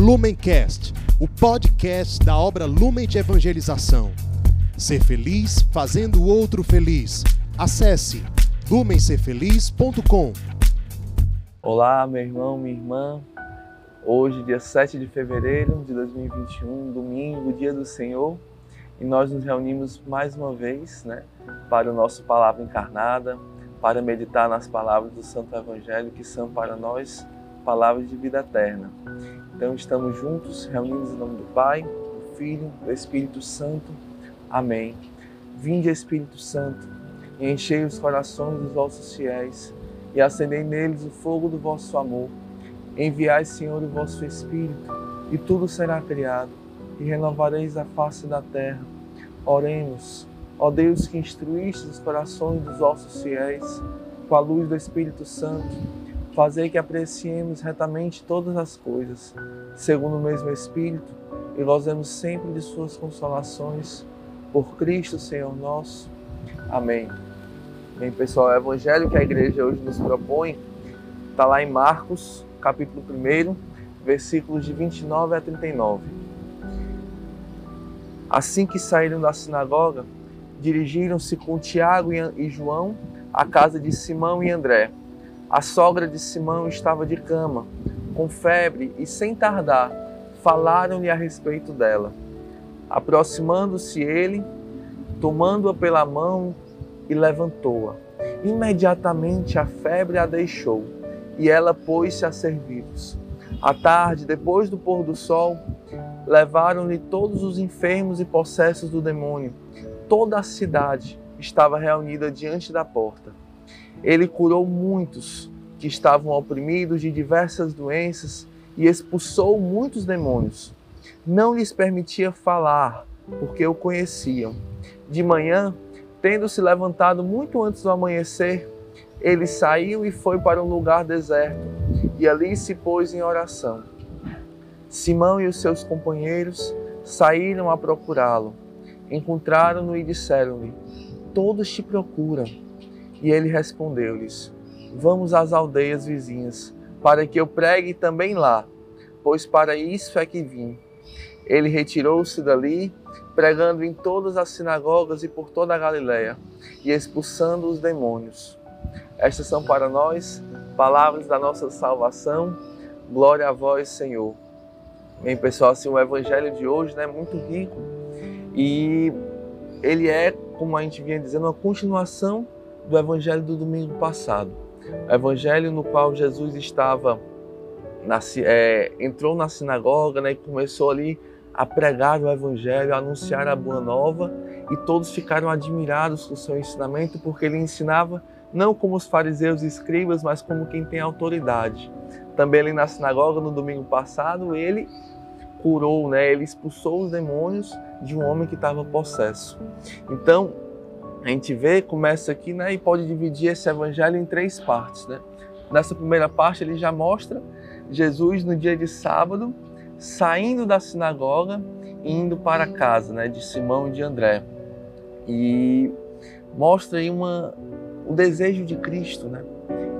Lumencast, o podcast da obra Lumen de Evangelização. Ser feliz fazendo o outro feliz. Acesse lumencerfeliz.com. Olá, meu irmão, minha irmã. Hoje, dia 7 de fevereiro de 2021, domingo, dia do Senhor, e nós nos reunimos mais uma vez, né, para o nosso palavra encarnada, para meditar nas palavras do Santo Evangelho que são para nós palavras de vida eterna. Então estamos juntos, reunidos em nome do Pai, do Filho, do Espírito Santo. Amém. Vinde, Espírito Santo, e enchei os corações dos vossos fiéis e acendei neles o fogo do vosso amor. Enviai, Senhor, o vosso Espírito, e tudo será criado, e renovareis a face da terra. Oremos, ó Deus que instruíste os corações dos vossos fiéis com a luz do Espírito Santo Fazer que apreciemos retamente todas as coisas, segundo o mesmo Espírito, e gozemos sempre de Suas consolações. Por Cristo, Senhor nosso. Amém. Bem, pessoal, o evangelho que a igreja hoje nos propõe está lá em Marcos, capítulo 1, versículos de 29 a 39. Assim que saíram da sinagoga, dirigiram-se com Tiago e João à casa de Simão e André. A sogra de Simão estava de cama, com febre, e sem tardar, falaram-lhe a respeito dela. Aproximando-se ele, tomando-a pela mão e levantou-a. Imediatamente a febre a deixou e ela pôs-se a servi-los. À tarde, depois do pôr do sol, levaram-lhe todos os enfermos e possessos do demônio. Toda a cidade estava reunida diante da porta. Ele curou muitos que estavam oprimidos de diversas doenças e expulsou muitos demônios. Não lhes permitia falar, porque o conheciam. De manhã, tendo se levantado muito antes do amanhecer, ele saiu e foi para um lugar deserto, e ali se pôs em oração. Simão e os seus companheiros saíram a procurá-lo. Encontraram-no e disseram-lhe: Todos te procuram. E ele respondeu-lhes: Vamos às aldeias vizinhas, para que eu pregue também lá, pois para isso é que vim. Ele retirou-se dali, pregando em todas as sinagogas e por toda a Galiléia, e expulsando os demônios. Estas são para nós palavras da nossa salvação. Glória a vós, Senhor. Bem, pessoal, assim, o evangelho de hoje né, é muito rico e ele é, como a gente vinha dizendo, uma continuação do evangelho do domingo passado. O evangelho no qual Jesus estava, na, é, entrou na sinagoga né, e começou ali a pregar o evangelho, a anunciar a boa nova e todos ficaram admirados com o seu ensinamento porque ele ensinava não como os fariseus e escribas, mas como quem tem autoridade. Também ali na sinagoga no domingo passado, ele curou, né? Ele expulsou os demônios de um homem que estava possesso. Então, a gente vê, começa aqui, né, e pode dividir esse evangelho em três partes, né? Nessa primeira parte ele já mostra Jesus no dia de sábado saindo da sinagoga e indo para casa, né, de Simão e de André. E mostra aí uma o desejo de Cristo, né,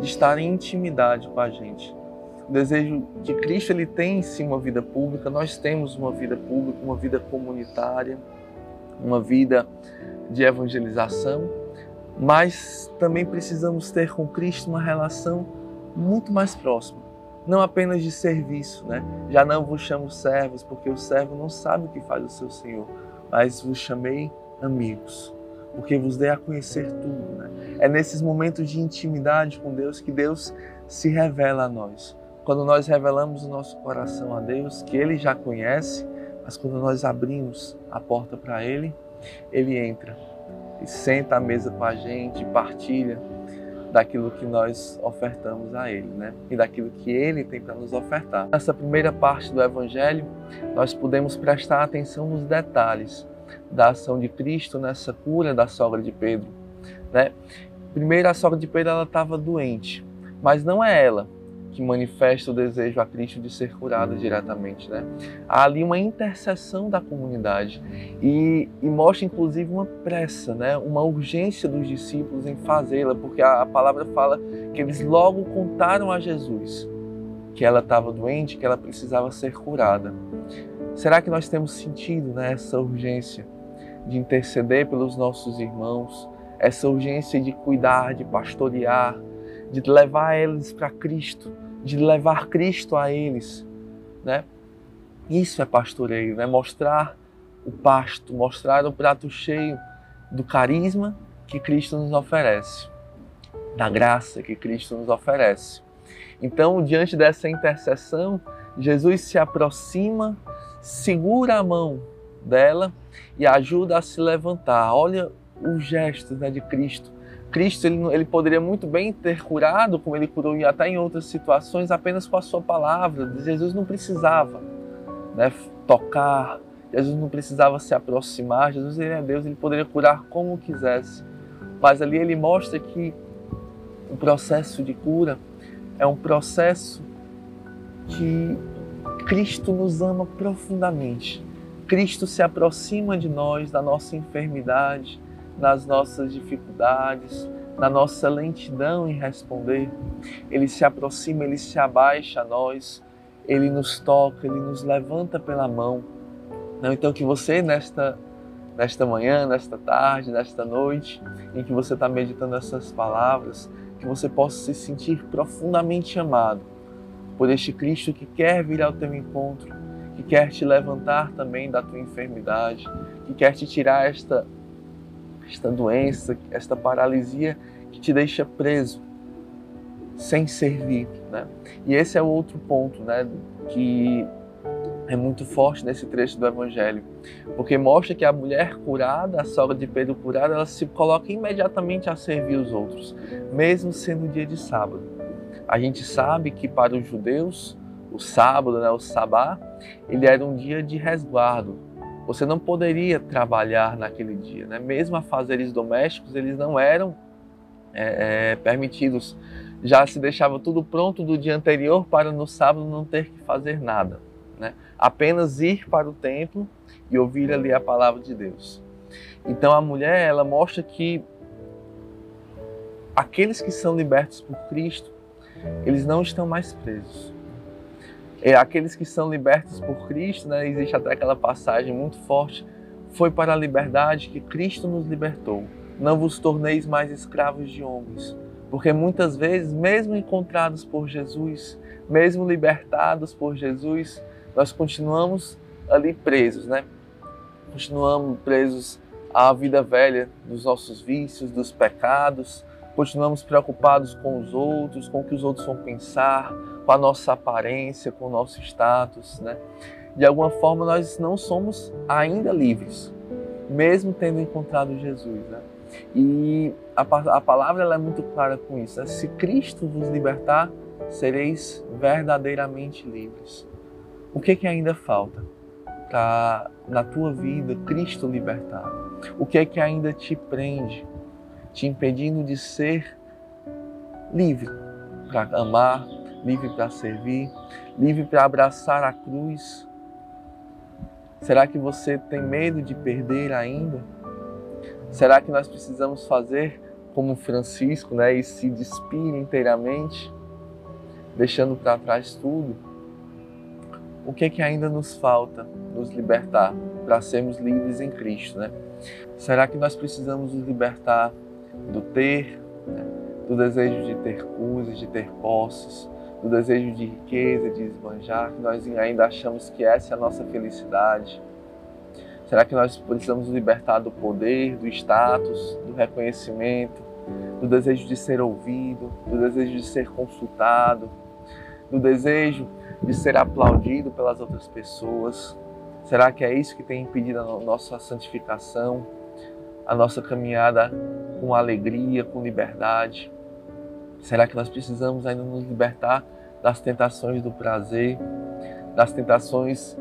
de estar em intimidade com a gente. O desejo de Cristo, ele tem sim uma vida pública, nós temos uma vida pública, uma vida comunitária, uma vida de evangelização, mas também precisamos ter com Cristo uma relação muito mais próxima, não apenas de serviço, né? Já não vos chamo servos, porque o servo não sabe o que faz o seu Senhor, mas vos chamei amigos, porque vos dei a conhecer tudo, né? É nesses momentos de intimidade com Deus que Deus se revela a nós. Quando nós revelamos o nosso coração a Deus, que Ele já conhece, mas quando nós abrimos a porta para Ele, ele entra e senta à mesa com a gente, partilha daquilo que nós ofertamos a Ele, né? E daquilo que Ele tem para nos ofertar. Nessa primeira parte do Evangelho, nós podemos prestar atenção nos detalhes da ação de Cristo nessa cura da sogra de Pedro, né? Primeiro, a sogra de Pedro ela estava doente, mas não é ela que manifesta o desejo a Cristo de ser curada diretamente. Né? Há ali uma intercessão da comunidade e, e mostra inclusive uma pressa, né? uma urgência dos discípulos em fazê-la, porque a, a palavra fala que eles logo contaram a Jesus que ela estava doente, que ela precisava ser curada. Será que nós temos sentido né, essa urgência de interceder pelos nossos irmãos, essa urgência de cuidar, de pastorear, de levar eles para Cristo, de levar Cristo a eles, né? Isso é pastoreio, né? Mostrar o pasto, mostrar o prato cheio do carisma que Cristo nos oferece, da graça que Cristo nos oferece. Então, diante dessa intercessão, Jesus se aproxima, segura a mão dela e ajuda a se levantar. Olha os gestos né, de Cristo. Cristo ele, ele poderia muito bem ter curado, como ele curou até em outras situações, apenas com a sua palavra. Jesus não precisava né, tocar, Jesus não precisava se aproximar. Jesus ele é Deus, ele poderia curar como quisesse. Mas ali ele mostra que o processo de cura é um processo que Cristo nos ama profundamente. Cristo se aproxima de nós, da nossa enfermidade, nas nossas dificuldades, na nossa lentidão em responder. Ele se aproxima, ele se abaixa a nós, ele nos toca, ele nos levanta pela mão. Então, que você, nesta, nesta manhã, nesta tarde, nesta noite, em que você está meditando essas palavras, que você possa se sentir profundamente amado por este Cristo que quer vir ao teu encontro, que quer te levantar também da tua enfermidade, que quer te tirar esta esta doença, esta paralisia que te deixa preso, sem servir, né? E esse é o outro ponto, né, que é muito forte nesse trecho do Evangelho, porque mostra que a mulher curada, a sogra de Pedro curada, ela se coloca imediatamente a servir os outros, mesmo sendo dia de sábado. A gente sabe que para os judeus, o sábado, né, o sabá, ele era um dia de resguardo, você não poderia trabalhar naquele dia, né? Mesmo a fazeres domésticos, eles não eram é, é, permitidos. Já se deixava tudo pronto do dia anterior para no sábado não ter que fazer nada, né? Apenas ir para o templo e ouvir ali a palavra de Deus. Então a mulher, ela mostra que aqueles que são libertos por Cristo, eles não estão mais presos é, aqueles que são libertos por Cristo, né, existe até aquela passagem muito forte, foi para a liberdade que Cristo nos libertou. Não vos torneis mais escravos de homens, porque muitas vezes, mesmo encontrados por Jesus, mesmo libertados por Jesus, nós continuamos ali presos, né? Continuamos presos à vida velha dos nossos vícios, dos pecados, continuamos preocupados com os outros, com o que os outros vão pensar, com a nossa aparência, com o nosso status, né? De alguma forma nós não somos ainda livres, mesmo tendo encontrado Jesus, né? E a, a palavra ela é muito clara com isso. Né? Se Cristo vos libertar, sereis verdadeiramente livres. O que que ainda falta para na tua vida Cristo libertar? O que é que ainda te prende, te impedindo de ser livre para amar, livre para servir, livre para abraçar a cruz? Será que você tem medo de perder ainda? Será que nós precisamos fazer como Francisco, né, e se despir inteiramente, deixando para trás tudo? O que é que ainda nos falta nos libertar para sermos livres em Cristo, né? Será que nós precisamos nos libertar do ter, né? do desejo de ter coisas, de ter posses, do desejo de riqueza, de esbanjar, que nós ainda achamos que essa é a nossa felicidade? Será que nós precisamos libertar do poder, do status, do reconhecimento, do desejo de ser ouvido, do desejo de ser consultado, do desejo de ser aplaudido pelas outras pessoas? Será que é isso que tem impedido a nossa santificação, a nossa caminhada com alegria, com liberdade? Será que nós precisamos ainda nos libertar das tentações do prazer, das tentações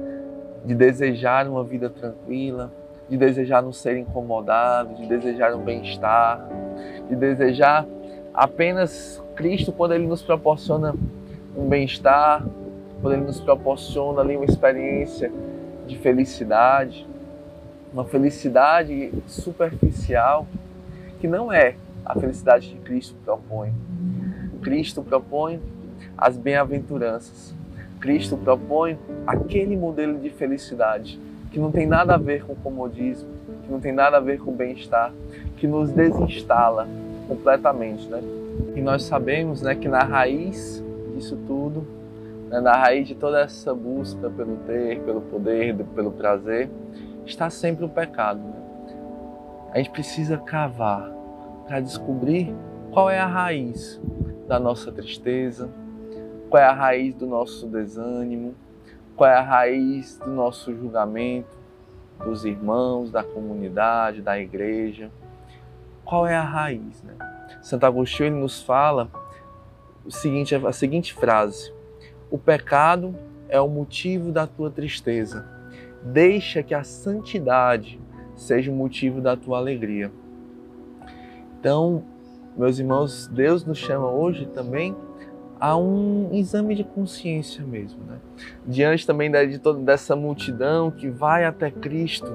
de desejar uma vida tranquila, de desejar não ser incomodado, de desejar um bem-estar, de desejar apenas Cristo quando Ele nos proporciona um bem-estar, quando Ele nos proporciona ali uma experiência de felicidade, uma felicidade superficial que não é a felicidade que Cristo propõe. Cristo propõe as bem-aventuranças. Cristo propõe aquele modelo de felicidade que não tem nada a ver com comodismo, que não tem nada a ver com bem-estar, que nos desinstala completamente, né? E nós sabemos, né, que na raiz disso tudo, né, na raiz de toda essa busca pelo ter, pelo poder, pelo prazer, está sempre o pecado. Né? A gente precisa cavar para descobrir qual é a raiz da nossa tristeza, qual é a raiz do nosso desânimo, qual é a raiz do nosso julgamento dos irmãos, da comunidade, da igreja. Qual é a raiz? Né? Santo Agostinho ele nos fala o seguinte, a seguinte frase: O pecado é o motivo da tua tristeza. Deixa que a santidade seja o motivo da tua alegria. Então, meus irmãos, Deus nos chama hoje também a um exame de consciência mesmo, né? Diante também de toda dessa multidão que vai até Cristo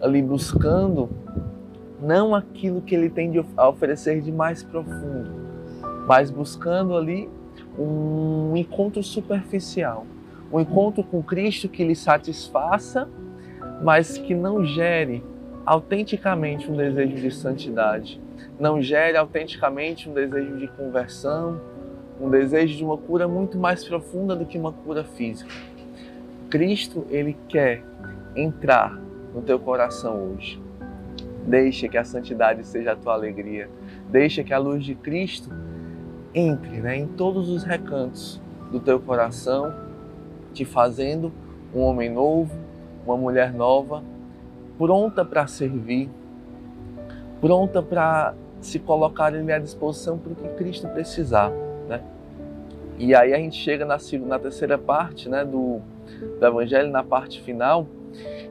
ali buscando não aquilo que ele tem a oferecer de mais profundo, mas buscando ali um encontro superficial, um encontro com Cristo que lhe satisfaça, mas que não gere autenticamente um desejo de santidade, não gere autenticamente um desejo de conversão, um desejo de uma cura muito mais profunda do que uma cura física. Cristo, ele quer entrar no teu coração hoje. Deixa que a santidade seja a tua alegria. Deixa que a luz de Cristo entre né, em todos os recantos do teu coração, te fazendo um homem novo, uma mulher nova, pronta para servir, pronta para se colocar à disposição para o que Cristo precisar. Né? E aí a gente chega na, na terceira parte né, do, do Evangelho, na parte final,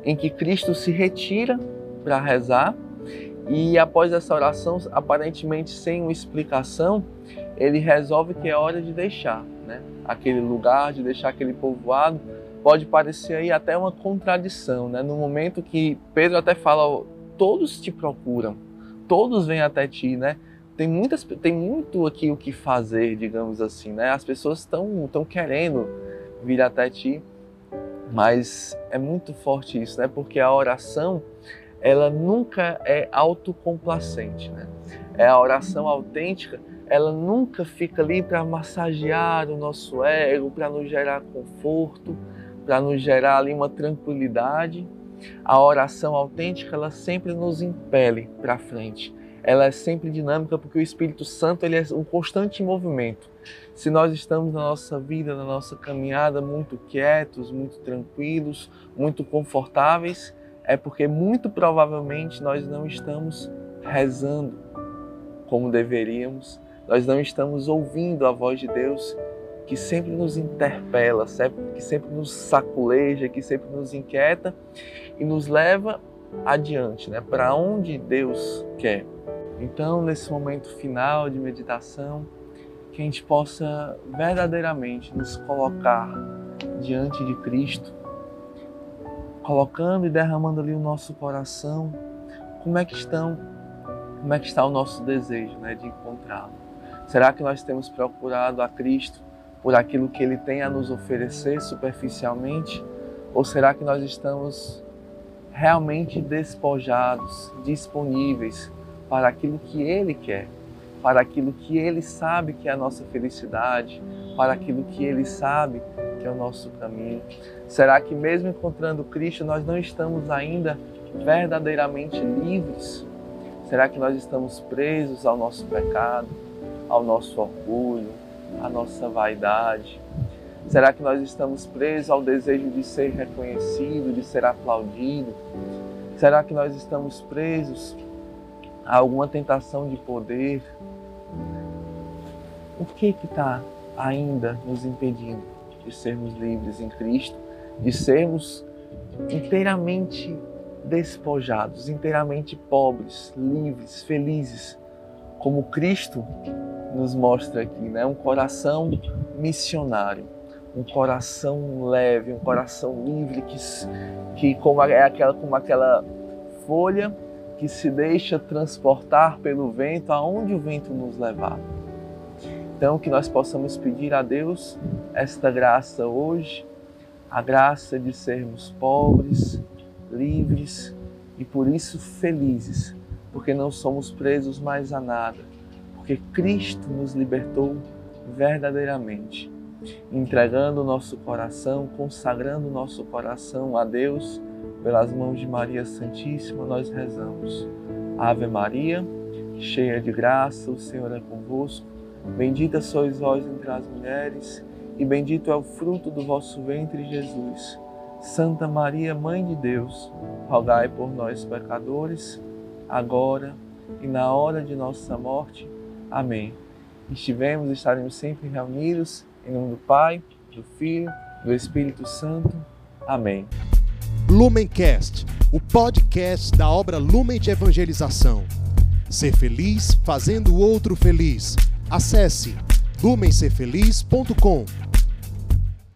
em que Cristo se retira para rezar e após essa oração, aparentemente sem uma explicação, ele resolve que é hora de deixar né, aquele lugar, de deixar aquele povoado. Pode parecer aí até uma contradição, né? No momento que Pedro até fala, todos te procuram, todos vêm até ti, né? tem muitas tem muito aqui o que fazer, digamos assim, né? As pessoas estão estão querendo vir até ti, mas é muito forte isso, né? Porque a oração ela nunca é autocomplacente, né? É a oração autêntica, ela nunca fica ali para massagear o nosso ego, para nos gerar conforto, para nos gerar ali uma tranquilidade. A oração autêntica, ela sempre nos impele para frente. Ela é sempre dinâmica porque o Espírito Santo ele é um constante movimento. Se nós estamos na nossa vida, na nossa caminhada muito quietos, muito tranquilos, muito confortáveis, é porque muito provavelmente nós não estamos rezando como deveríamos, nós não estamos ouvindo a voz de Deus que sempre nos interpela, que sempre nos saculeja, que sempre nos inquieta e nos leva adiante, né? Para onde Deus quer. Então, nesse momento final de meditação, que a gente possa verdadeiramente nos colocar diante de Cristo, colocando e derramando ali o nosso coração, como é que estão, como é que está o nosso desejo, né, de encontrá-lo? Será que nós temos procurado a Cristo por aquilo que Ele tem a nos oferecer superficialmente, ou será que nós estamos realmente despojados, disponíveis para aquilo que Ele quer, para aquilo que Ele sabe que é a nossa felicidade, para aquilo que Ele sabe que é o nosso caminho? Será que, mesmo encontrando Cristo, nós não estamos ainda verdadeiramente livres? Será que nós estamos presos ao nosso pecado, ao nosso orgulho, à nossa vaidade? Será que nós estamos presos ao desejo de ser reconhecido, de ser aplaudido? Será que nós estamos presos Há alguma tentação de poder? O que está ainda nos impedindo de sermos livres em Cristo, de sermos inteiramente despojados, inteiramente pobres, livres, felizes, como Cristo nos mostra aqui, né? Um coração missionário, um coração leve, um coração livre que, que como é aquela como aquela folha que se deixa transportar pelo vento aonde o vento nos levar. Então, que nós possamos pedir a Deus esta graça hoje, a graça de sermos pobres, livres e por isso felizes, porque não somos presos mais a nada, porque Cristo nos libertou verdadeiramente, entregando o nosso coração, consagrando o nosso coração a Deus, pelas mãos de Maria Santíssima, nós rezamos. Ave Maria, cheia de graça, o Senhor é convosco. Bendita sois vós entre as mulheres, e bendito é o fruto do vosso ventre, Jesus. Santa Maria, Mãe de Deus, rogai por nós, pecadores, agora e na hora de nossa morte. Amém. Estivemos estaremos sempre reunidos em nome do Pai, do Filho, do Espírito Santo. Amém. Lumencast, o podcast da obra Lumen de Evangelização. Ser feliz fazendo o outro feliz. Acesse lumencerfeliz.com.